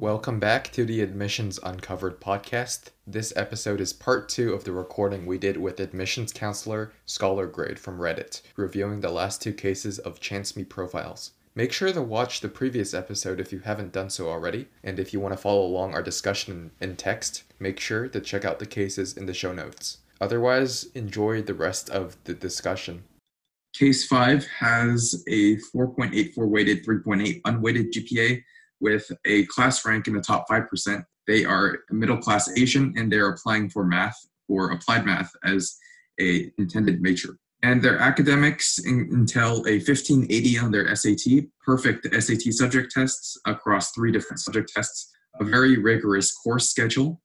Welcome back to the Admissions Uncovered podcast. This episode is part two of the recording we did with admissions counselor Scholar Grade from Reddit, reviewing the last two cases of Chance Me profiles. Make sure to watch the previous episode if you haven't done so already, and if you want to follow along our discussion in text, make sure to check out the cases in the show notes. Otherwise, enjoy the rest of the discussion. Case 5 has a 4.84 weighted, 3.8 unweighted GPA with a class rank in the top 5%. They are middle class Asian and they're applying for math or applied math as a intended major. And their academics entail a 1580 on their SAT, perfect SAT subject tests across three different subject tests, a very rigorous course schedule,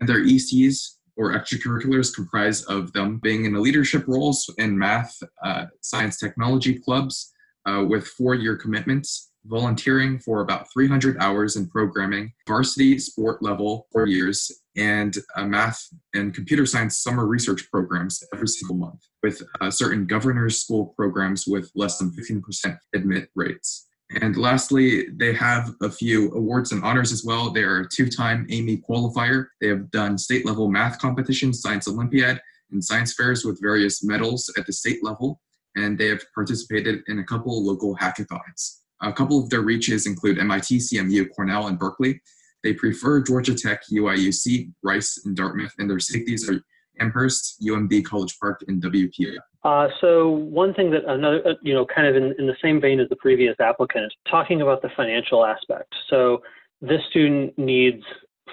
and their ECs or extracurriculars comprise of them being in the leadership roles in math, uh, science, technology clubs uh, with four-year commitments, volunteering for about 300 hours in programming, varsity sport level for years, and math and computer science summer research programs every single month, with uh, certain governor's school programs with less than 15% admit rates. And lastly, they have a few awards and honors as well. They are a two time AIME qualifier. They have done state level math competitions, science Olympiad, and science fairs with various medals at the state level. And they have participated in a couple local hackathons. A couple of their reaches include MIT, CMU, Cornell, and Berkeley. They prefer Georgia Tech, UIUC, Rice, and Dartmouth, and their safeties are Amherst, UMD College Park, and WPI. Uh, so one thing that another, uh, you know, kind of in, in the same vein as the previous applicant, talking about the financial aspect. So this student needs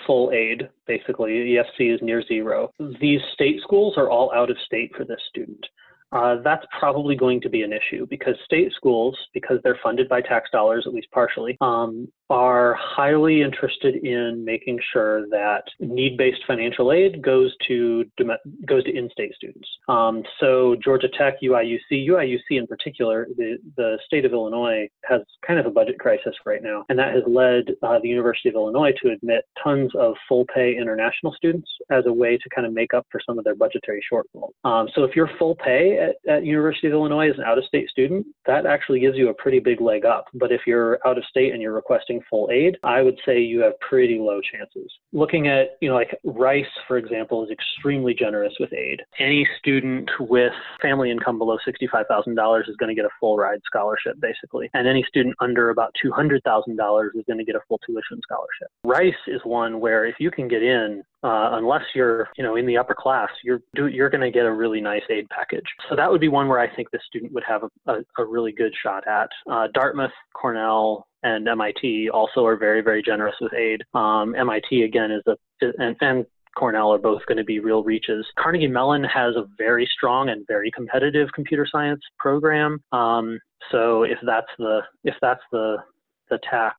full aid, basically. EFC is near zero. These state schools are all out of state for this student uh, that's probably going to be an issue because state schools, because they're funded by tax dollars, at least partially, um, are highly interested in making sure that need-based financial aid goes to goes to in-state students. Um, so Georgia Tech, UIUC, UIUC in particular, the, the state of Illinois has kind of a budget crisis right now, and that has led uh, the University of Illinois to admit tons of full-pay international students as a way to kind of make up for some of their budgetary shortfalls. Um, so if you're full pay at, at University of Illinois as an out-of-state student, that actually gives you a pretty big leg up. But if you're out of state and you're requesting full aid, I would say you have pretty low chances. Looking at, you know, like Rice, for example, is extremely generous with aid. Any student with family income below $65,000 is going to get a full ride scholarship, basically. And any student under about $200,000 is going to get a full tuition scholarship. Rice is one where if you can get in, uh, unless you're, you know, in the upper class, you're you're going to get a really nice aid package. So that would be one where I think the student would have a, a, a really good shot at. Uh, Dartmouth, Cornell, and MIT also are very very generous with aid. Um, MIT again is a and, and Cornell are both going to be real reaches. Carnegie Mellon has a very strong and very competitive computer science program. Um, so if that's the if that's the the tack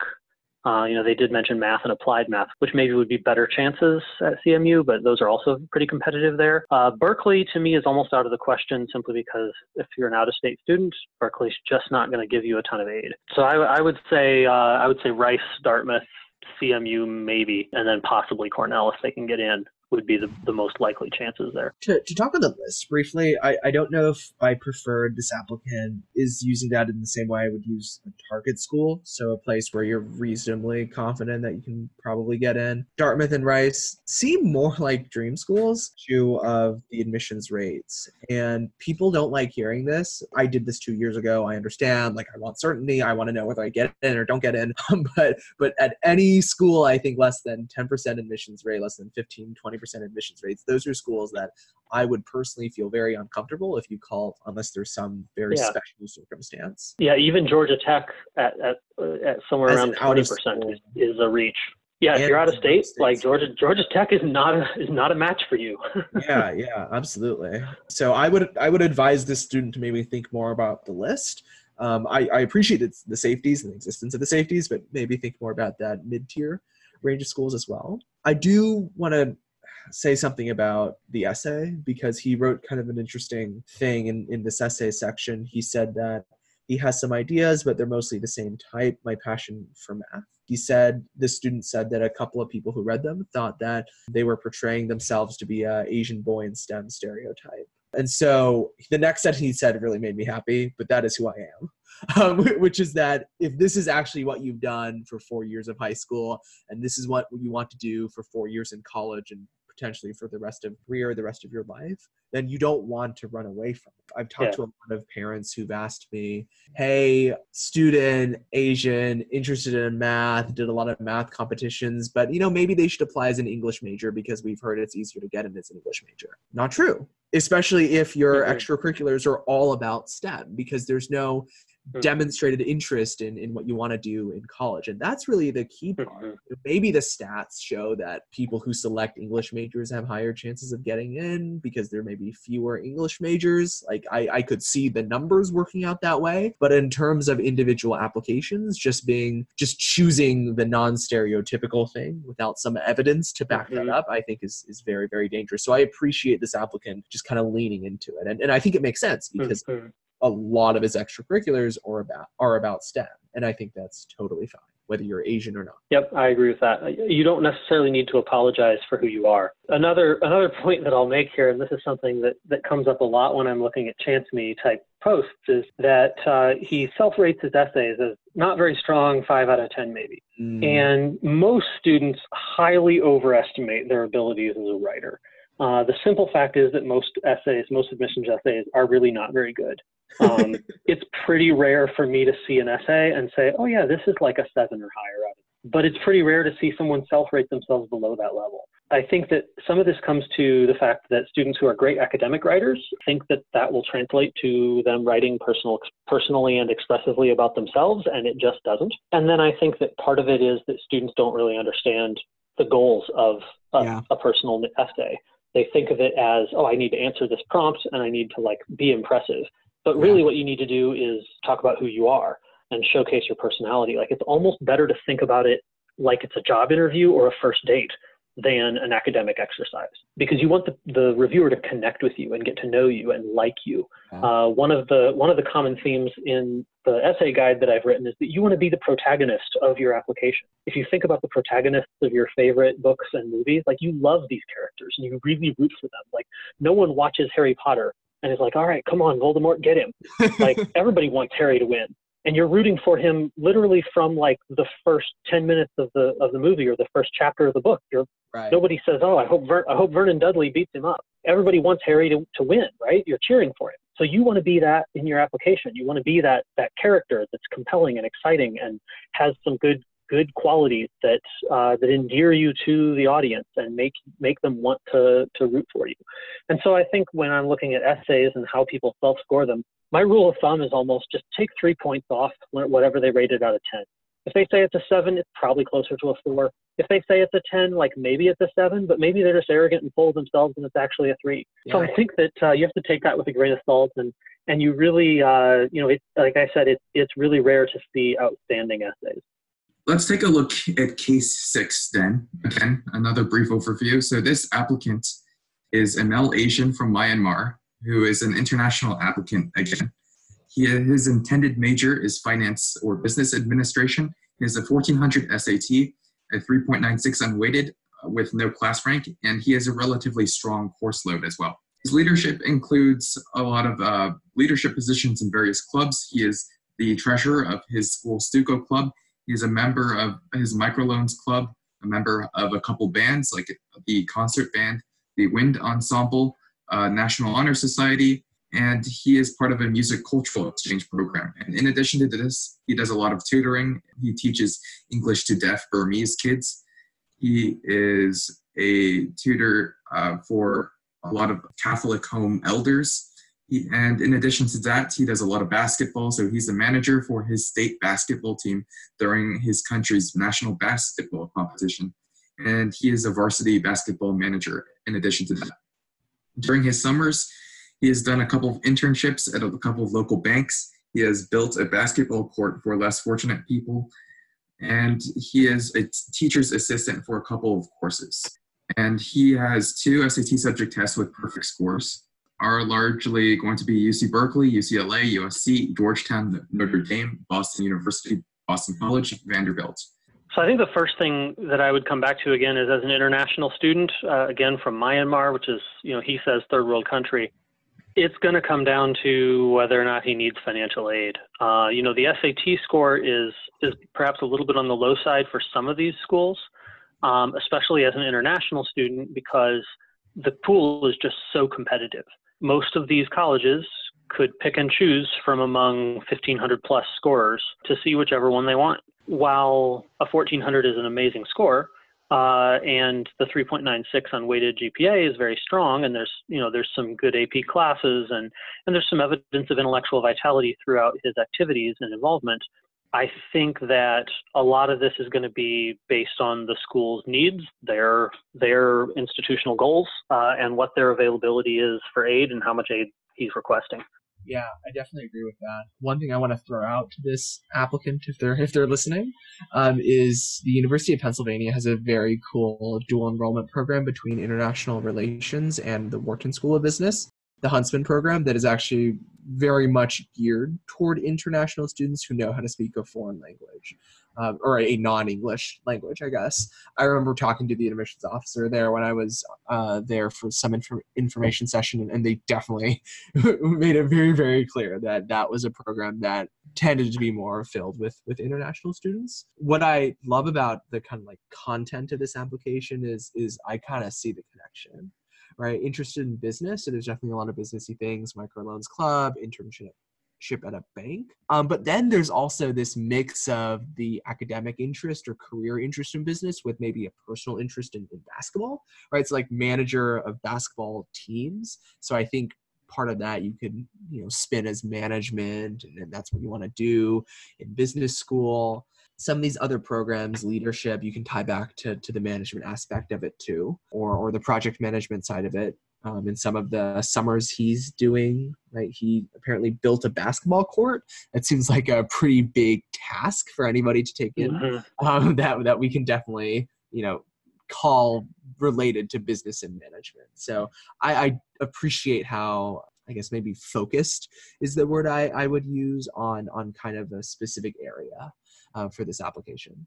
uh, you know, they did mention math and applied math, which maybe would be better chances at CMU, but those are also pretty competitive there. Uh, Berkeley, to me, is almost out of the question simply because if you're an out-of-state student, Berkeley's just not going to give you a ton of aid. So I, I would say uh, I would say Rice, Dartmouth, CMU maybe, and then possibly Cornell if they can get in would be the, the most likely chances there. To, to talk on the list briefly, I, I don't know if my preferred this applicant is using that in the same way I would use a target school, so a place where you're reasonably confident that you can probably get in. Dartmouth and Rice seem more like dream schools due of the admissions rates, and people don't like hearing this. I did this two years ago. I understand, like I want certainty. I want to know whether I get in or don't get in. but but at any school, I think less than 10% admissions rate, less than 15, 20 percent admissions rates. Those are schools that I would personally feel very uncomfortable if you call, unless there's some very yeah. special circumstance. Yeah, even Georgia Tech at, at, at somewhere As around 20% is, is a reach. Yeah, if you're out of state, like Georgia, Georgia Tech is not a is not a match for you. yeah, yeah, absolutely. So I would I would advise this student to maybe think more about the list. Um, I, I appreciate it's the safeties and the existence of the safeties, but maybe think more about that mid tier range of schools as well. I do want to say something about the essay because he wrote kind of an interesting thing in, in this essay section. He said that he has some ideas, but they're mostly the same type. My passion for math. He said the student said that a couple of people who read them thought that they were portraying themselves to be a Asian boy in STEM stereotype. And so the next sentence he said really made me happy, but that is who I am. Um, which is that if this is actually what you've done for four years of high school, and this is what you want to do for four years in college and potentially for the rest of career, the rest of your life, then you don't want to run away from it. I've talked yeah. to a lot of parents who've asked me, hey, student, Asian, interested in math, did a lot of math competitions, but you know, maybe they should apply as an English major because we've heard it's easier to get in as an English major. Not true. Especially if your mm-hmm. extracurriculars are all about STEM, because there's no Mm-hmm. demonstrated interest in, in what you want to do in college. And that's really the key part. Mm-hmm. Maybe the stats show that people who select English majors have higher chances of getting in because there may be fewer English majors. Like I, I could see the numbers working out that way. But in terms of individual applications, just being just choosing the non-stereotypical thing without some evidence to back mm-hmm. that up, I think is is very, very dangerous. So I appreciate this applicant just kind of leaning into it. And and I think it makes sense because a lot of his extracurriculars are about are about STEM, and I think that's totally fine, whether you're Asian or not. Yep, I agree with that. You don't necessarily need to apologize for who you are. Another another point that I'll make here, and this is something that that comes up a lot when I'm looking at chance me type posts, is that uh, he self rates his essays as not very strong, five out of ten maybe, mm. and most students highly overestimate their abilities as a writer. Uh, the simple fact is that most essays, most admissions essays, are really not very good. Um, it's pretty rare for me to see an essay and say, oh, yeah, this is like a seven or higher But it's pretty rare to see someone self rate themselves below that level. I think that some of this comes to the fact that students who are great academic writers think that that will translate to them writing personal, personally and expressively about themselves, and it just doesn't. And then I think that part of it is that students don't really understand the goals of a, yeah. a personal essay. They think of it as, oh, I need to answer this prompt and I need to like be impressive. But really, yeah. what you need to do is talk about who you are and showcase your personality. Like it's almost better to think about it like it's a job interview or a first date than an academic exercise because you want the, the reviewer to connect with you and get to know you and like you. Uh, one of the one of the common themes in the essay guide that I've written is that you want to be the protagonist of your application. If you think about the protagonists of your favorite books and movies, like you love these characters and you really root for them. Like no one watches Harry Potter and is like, all right, come on, Voldemort, get him. like everybody wants Harry to win. And you're rooting for him literally from like the first 10 minutes of the of the movie or the first chapter of the book. You're right. nobody says, "Oh, I hope Ver- I hope Vernon Dudley beats him up." Everybody wants Harry to, to win, right? You're cheering for him. So you want to be that in your application. You want to be that that character that's compelling and exciting and has some good good qualities that uh, that endear you to the audience and make make them want to to root for you. And so I think when I'm looking at essays and how people self score them, my rule of thumb is almost just take three points off whatever they rated out of ten. If they say it's a seven, it's probably closer to a four. If they say it's a 10, like maybe it's a seven, but maybe they're just arrogant and full of themselves and it's actually a three. Yeah. So I think that uh, you have to take that with a grain of salt and, and you really, uh, you know, it, like I said, it, it's really rare to see outstanding essays. Let's take a look at case six then. Again, another brief overview. So this applicant is Emel Asian from Myanmar, who is an international applicant again. He, his intended major is finance or business administration. He has a 1400 SAT, a 3.96 unweighted uh, with no class rank, and he has a relatively strong course load as well. His leadership includes a lot of uh, leadership positions in various clubs. He is the treasurer of his school Stuco Club. He is a member of his microloans club, a member of a couple bands like the concert band, the Wind Ensemble, uh, National Honor Society, and he is part of a music cultural exchange program. And in addition to this, he does a lot of tutoring. He teaches English to deaf Burmese kids. He is a tutor uh, for a lot of Catholic home elders. He, and in addition to that, he does a lot of basketball. So he's the manager for his state basketball team during his country's national basketball competition. And he is a varsity basketball manager in addition to that. During his summers, he has done a couple of internships at a couple of local banks. He has built a basketball court for less fortunate people. And he is a teacher's assistant for a couple of courses. And he has two SAT subject tests with perfect scores. Are largely going to be UC Berkeley, UCLA, USC, Georgetown, Notre Dame, Boston University, Boston College, Vanderbilt. So I think the first thing that I would come back to again is as an international student, uh, again from Myanmar, which is, you know, he says third world country It's going to come down to whether or not he needs financial aid. Uh, you know, the SAT score is is perhaps a little bit on the low side for some of these schools, um, especially as an international student, because the pool is just so competitive. Most of these colleges could pick and choose from among 1,500 plus scorers to see whichever one they want. While a 1,400 is an amazing score, uh, and the 3.96 on weighted GPA is very strong, and there's you know there's some good AP classes, and and there's some evidence of intellectual vitality throughout his activities and involvement. I think that a lot of this is going to be based on the school's needs, their their institutional goals, uh, and what their availability is for aid and how much aid he's requesting. Yeah, I definitely agree with that. One thing I want to throw out to this applicant, if they're if they're listening, um, is the University of Pennsylvania has a very cool dual enrollment program between international relations and the Wharton School of Business the Huntsman program that is actually very much geared toward international students who know how to speak a foreign language um, or a non-English language, I guess. I remember talking to the admissions officer there when I was uh, there for some inf- information session, and they definitely made it very, very clear that that was a program that tended to be more filled with with international students. What I love about the kind of like content of this application is is I kind of see the connection right? Interested in business, so there's definitely a lot of businessy things, microloans club, internship at a bank. Um, but then there's also this mix of the academic interest or career interest in business with maybe a personal interest in, in basketball, right? It's like manager of basketball teams. So I think part of that you could you know spin as management and that's what you want to do in business school. Some of these other programs leadership you can tie back to, to the management aspect of it too or, or the project management side of it um, in some of the summers he's doing right he apparently built a basketball court. That seems like a pretty big task for anybody to take in. Mm-hmm. um, that, that we can definitely you know call related to business and management so I, I appreciate how I guess maybe focused is the word I, I would use on on kind of a specific area uh, for this application.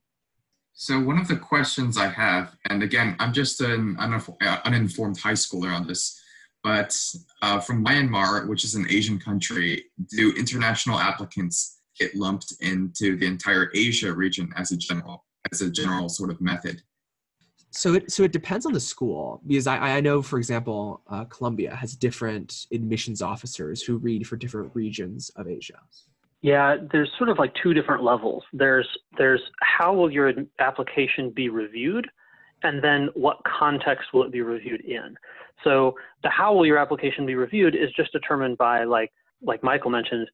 So one of the questions I have, and again, I'm just an uninformed high schooler on this, but uh, from Myanmar, which is an Asian country, do international applicants get lumped into the entire Asia region as a general as a general sort of method? So it so it depends on the school because I I know for example uh, Columbia has different admissions officers who read for different regions of Asia. Yeah, there's sort of like two different levels. There's there's how will your application be reviewed, and then what context will it be reviewed in. So the how will your application be reviewed is just determined by like like Michael mentioned,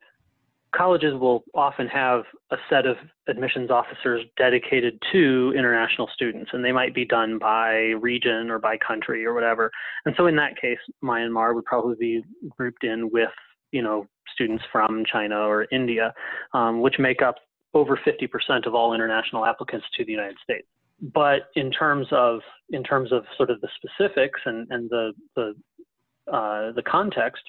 colleges will often have a set of admissions officers dedicated to international students, and they might be done by region or by country or whatever. And so in that case, Myanmar would probably be grouped in with you know students from China or India, um, which make up over 50% of all international applicants to the United States. But in terms of in terms of sort of the specifics and, and the the uh, the context,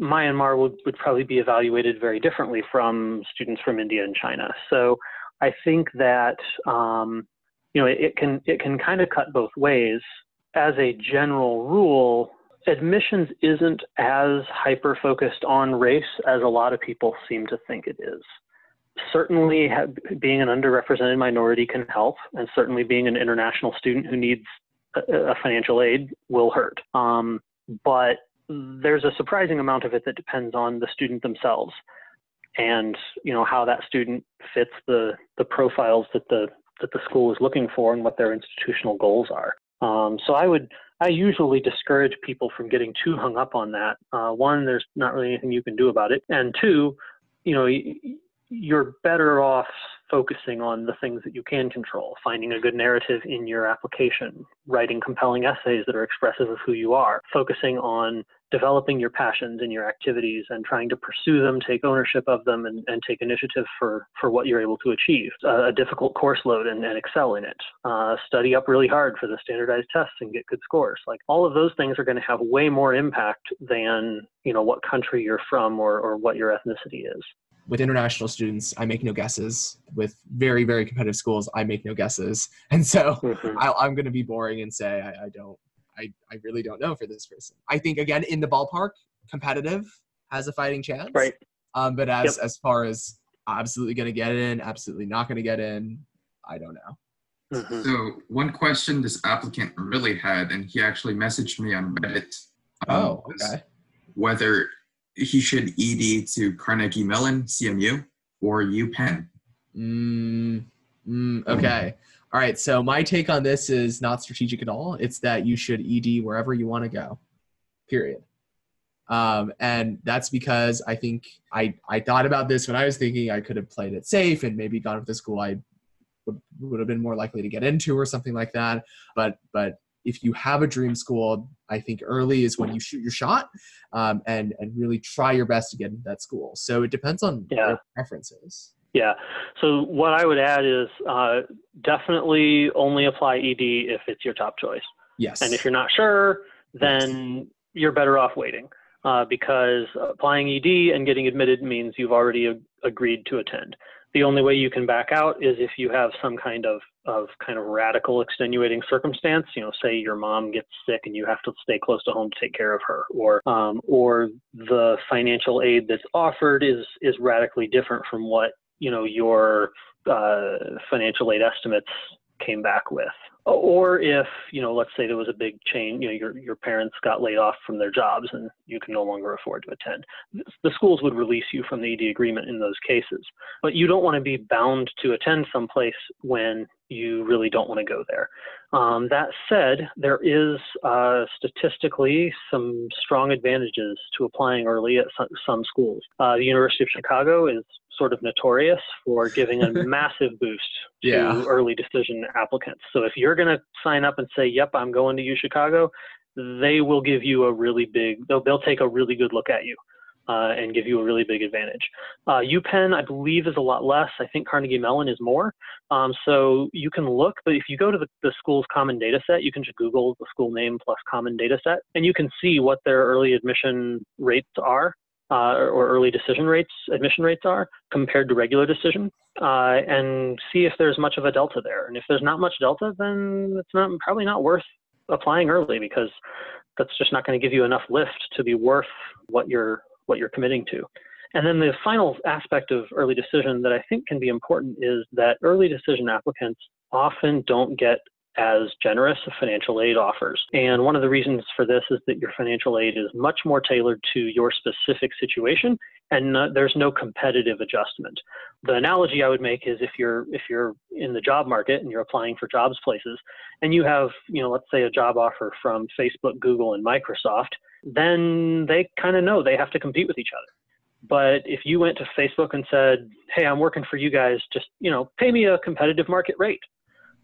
Myanmar would, would probably be evaluated very differently from students from India and China. So I think that um, you know it, it can it can kind of cut both ways. As a general rule, admissions isn't as hyper focused on race as a lot of people seem to think it is. Certainly, being an underrepresented minority can help, and certainly being an international student who needs a, a financial aid will hurt. Um, but there's a surprising amount of it that depends on the student themselves, and you know how that student fits the the profiles that the that the school is looking for and what their institutional goals are. Um, so I would I usually discourage people from getting too hung up on that. Uh, one, there's not really anything you can do about it, and two, you know, you're better off focusing on the things that you can control, finding a good narrative in your application, writing compelling essays that are expressive of who you are, focusing on developing your passions and your activities and trying to pursue them, take ownership of them, and, and take initiative for, for what you're able to achieve. A difficult course load and, and excel in it. Uh, study up really hard for the standardized tests and get good scores. Like all of those things are going to have way more impact than you know what country you're from or, or what your ethnicity is with international students, I make no guesses. With very, very competitive schools, I make no guesses. And so mm-hmm. I, am going to be boring and say I, I, don't, I, I really don't know for this person. I think, again, in the ballpark, competitive has a fighting chance. Right. Um, but as Yep. as far as absolutely going to get in, absolutely not going to get in, I don't know. Mhm. So one question this applicant really had, and he actually messaged me on Reddit. um, Oh, okay. Whether he should ED to Carnegie Mellon, CMU, or UPenn. Mm, mm, okay. All right. So my take on this is not strategic at all. It's that you should ED wherever you want to go. Period. Um, and that's because I think I I thought about this when I was thinking I could have played it safe and maybe gone with the school I would, would have been more likely to get into or something like that. But but if you have a dream school, I think early is when you shoot your shot um, and and really try your best to get into that school. So it depends on Yeah. your preferences. Yeah. So what I would add is uh, definitely only apply ED if it's your top choice. Yes. And if you're not sure, then you're better off waiting uh, because applying ED and getting admitted means you've already ag- agreed to attend. The only way you can back out is if you have some kind of, of kind of radical extenuating circumstance. You know, say your mom gets sick and you have to stay close to home to take care of her, or um, or the financial aid that's offered is is radically different from what you know your uh, financial aid estimates came back with or if you know let's say there was a big change you know your your parents got laid off from their jobs and you can no longer afford to attend the schools would release you from the ed agreement in those cases. But you don't want to be bound to attend someplace when you really don't want to go there. Um, that said there is uh, statistically some strong advantages to applying early at some, some schools. Uh, the university of chicago is sort of notorious for giving a massive boost to Yeah. early decision applicants. So if you're going to sign up and say, "Yep, I'm going to U Chicago," they will give you a really big. They'll they'll take a really good look at you. Uh, and give you a really big advantage. Uh, UPenn, I believe, is a lot less. I think Carnegie Mellon is more. Um, so you can look, but if you go to the, the school's common data set, you can just Google the school name plus common data set, and you can see what their early admission rates are uh, or early decision rates, admission rates are compared to regular decision, uh, and see if there's much of a delta there. And if there's not much delta, then it's not probably not worth applying early because that's just not going to give you enough lift to be worth what you're what you're committing to. And then the final aspect of early decision that I think can be important is that early decision applicants often don't get as generous financial aid offers. And one of the reasons for this is that your financial aid is much more tailored to your specific situation and there's no competitive adjustment. The analogy I would make is if you're if you're in the job market and you're applying for jobs places and you have, you know, let's say a job offer from Facebook, Google and Microsoft, then they kind of know they have to compete with each other. But if you went to Facebook and said, "Hey, I'm working for you guys, just, you know, pay me a competitive market rate."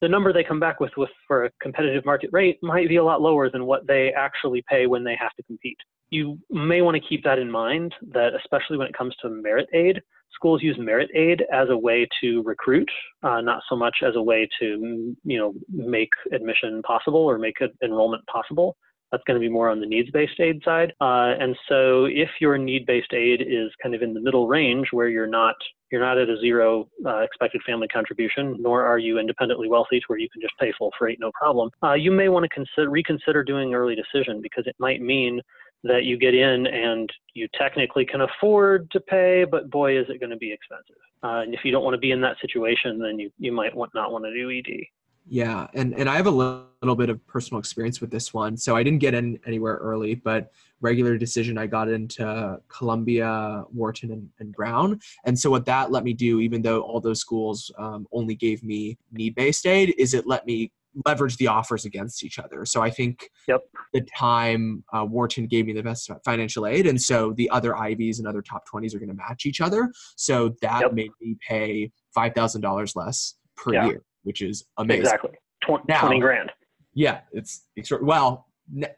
The number they come back with, with for a competitive market rate might be a lot lower than what they actually pay when they have to compete. You may want to keep that in mind that especially when it comes to merit aid, schools use merit aid as a way to recruit, uh, not so much as a way to you know make admission possible or make enrollment possible. That's going to be more on the needs-based aid side. Uh, and so if your need-based aid is kind of in the middle range where you're not you're not at a zero uh, expected family contribution, nor are you independently wealthy to where you can just pay full freight, no problem. Uh, you may want to consider reconsider doing early decision because it might mean that you get in and you technically can afford to pay, but boy, is it going to be expensive. Uh, and if you don't want to be in that situation, then you, you might want, not want to do ED. Yeah, and and I have a little, bit of personal experience with this one. So I didn't get in anywhere early, but regular decision I got into Columbia, Wharton, and, and Brown. And so what that let me do, even though all those schools um, only gave me need-based aid, is it let me leverage the offers against each other. So I think Yep. the time uh, Wharton gave me the best financial aid, and so the other Ivies and other top twenties are going to match each other. So that Yep. made me pay five thousand dollars less per Yeah. year, which is amazing. Exactly. Tw- Now- 20 grand. Yeah, it's extra. Well,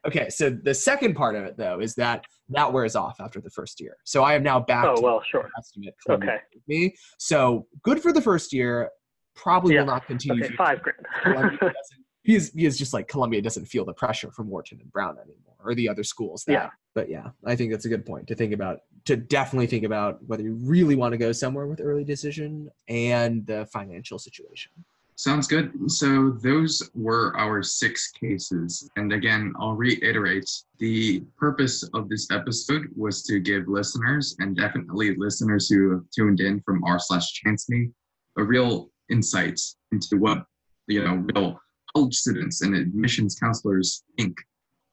okay. So the second part of it though is that that wears off after the first year. So I am now back Oh, well, sure. estimate Okay. me. So good for the first year. Probably Yeah. will not continue. Okay, five grand. he is, he is just like Columbia doesn't feel the pressure from Wharton and Brown anymore, or the other schools. That, Yeah. But yeah, I think that's a good point to think about. To definitely think about whether you really want to go somewhere with early decision and the financial situation. Sounds good. So those were our six cases. And again, I'll reiterate the purpose of this episode was to give listeners and definitely listeners who have tuned in from r slash chance me a real insight into what you know real college students and admissions counselors think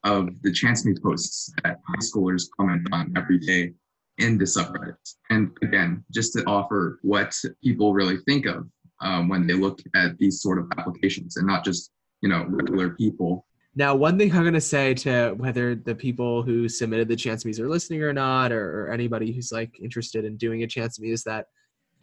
of the chance me posts that high schoolers comment on every day in the subreddit. And again, just to offer what people really think of um, when they look at these sort of applications and not just you know regular people. Now, one thing I'm going to say to whether the people who submitted the chance me's are listening or not, or, or anybody who's like interested in doing a chance me is that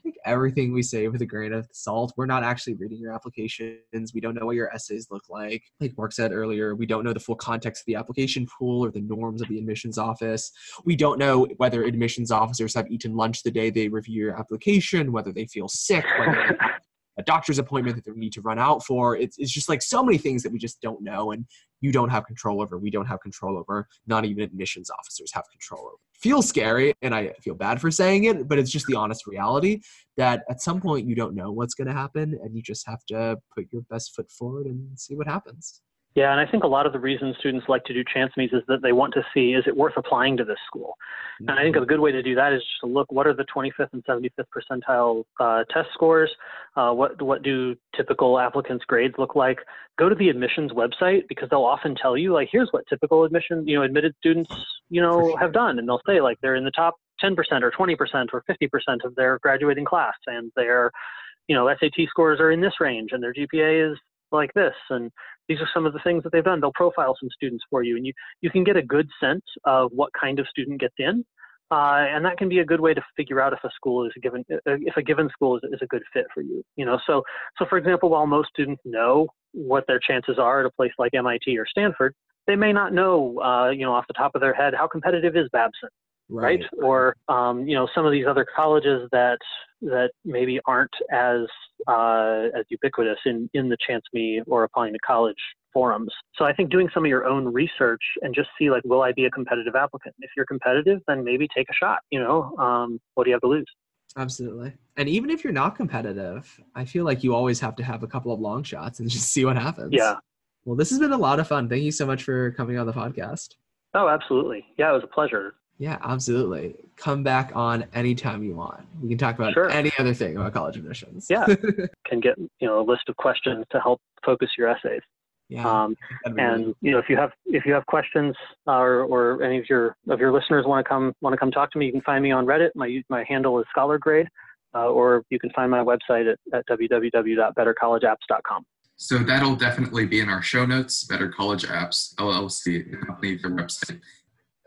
take everything we say with a grain of salt. We're not actually reading your applications. We don't know what your essays look like. Like Mark said earlier, we don't know the full context of the application pool or the norms of the admissions office. We don't know whether admissions officers have eaten lunch the day they review your application, whether they feel sick, whether a doctor's appointment that they need to run out for. It's, it's just like so many things that we just don't know and you don't have control over. We don't have control over. Not even admissions officers have control over. Feels scary, and I feel bad for saying it, but it's just the honest reality that at some point you don't know what's going to happen, and you just have to put your best foot forward and see what happens. Yeah, and I think a lot of the reasons students like to do chance me's is that they want to see is it worth applying to this school. And I think a good way to do that is just to look what are the 25th and 75th percentile uh, test scores, uh, what what do typical applicants' grades look like. Go to the admissions website because they'll often tell you like here's what typical admission you know admitted students you know have done, and they'll say like they're in the top 10% or 20% or 50% of their graduating class, and their you know SAT scores are in this range, and their GPA is like this and these are some of the things that they've done. They'll profile some students for you and you you can get a good sense of what kind of student gets in uh, and that can be a good way to figure out if a school is a given uh, if a given school is, is a good fit for you you know? So so for example while most students know what their chances are at a place like mit or stanford they may not know uh, you know off the top of their head how competitive is babson right, or um, you know some of these other colleges that that maybe aren't as uh, as ubiquitous in in the chance me or applying to college forums. So i think doing some of your own research and just see like will i be a competitive applicant? If you're competitive then maybe take a shot you know? Um, what do you have to lose? Absolutely. And even if you're not competitive, I feel like you always have to have a couple of long shots and just see what happens. yeah. Well, this has been a lot of fun. Thank you so much for coming on the podcast. oh absolutely. Yeah it was a pleasure Yeah, absolutely. Come back on anytime you want. We can talk about Sure. any other thing about college admissions. Yeah. can get you know a list of questions to help focus your essays yeah. um, that'd really and you know if you have if you have questions or or any of your of your listeners want to come want to come talk to me you can find me on reddit my my handle is scholar grade uh, or you can find my website at, at www.bettercollegeapps.com so that'll definitely be in our show notes better college apps llc the company their website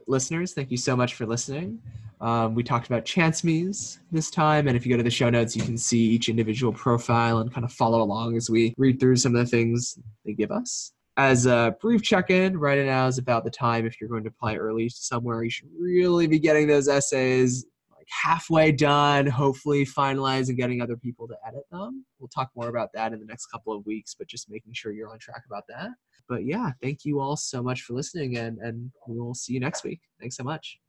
listeners, thank you so much for listening. Um, we talked about chance me's this time, and if you go to the show notes, you can see each individual profile and kind of follow along as we read through some of the things they give us. As a brief check-in, right now is about the time if you're going to apply early somewhere, you should really be getting those essays like halfway done, hopefully finalized and getting other people to edit them. We'll talk more about that in the next couple of weeks, but just making sure you're on track about that but yeah, thank you all so much for listening, and and we will see you next week. Thanks so much.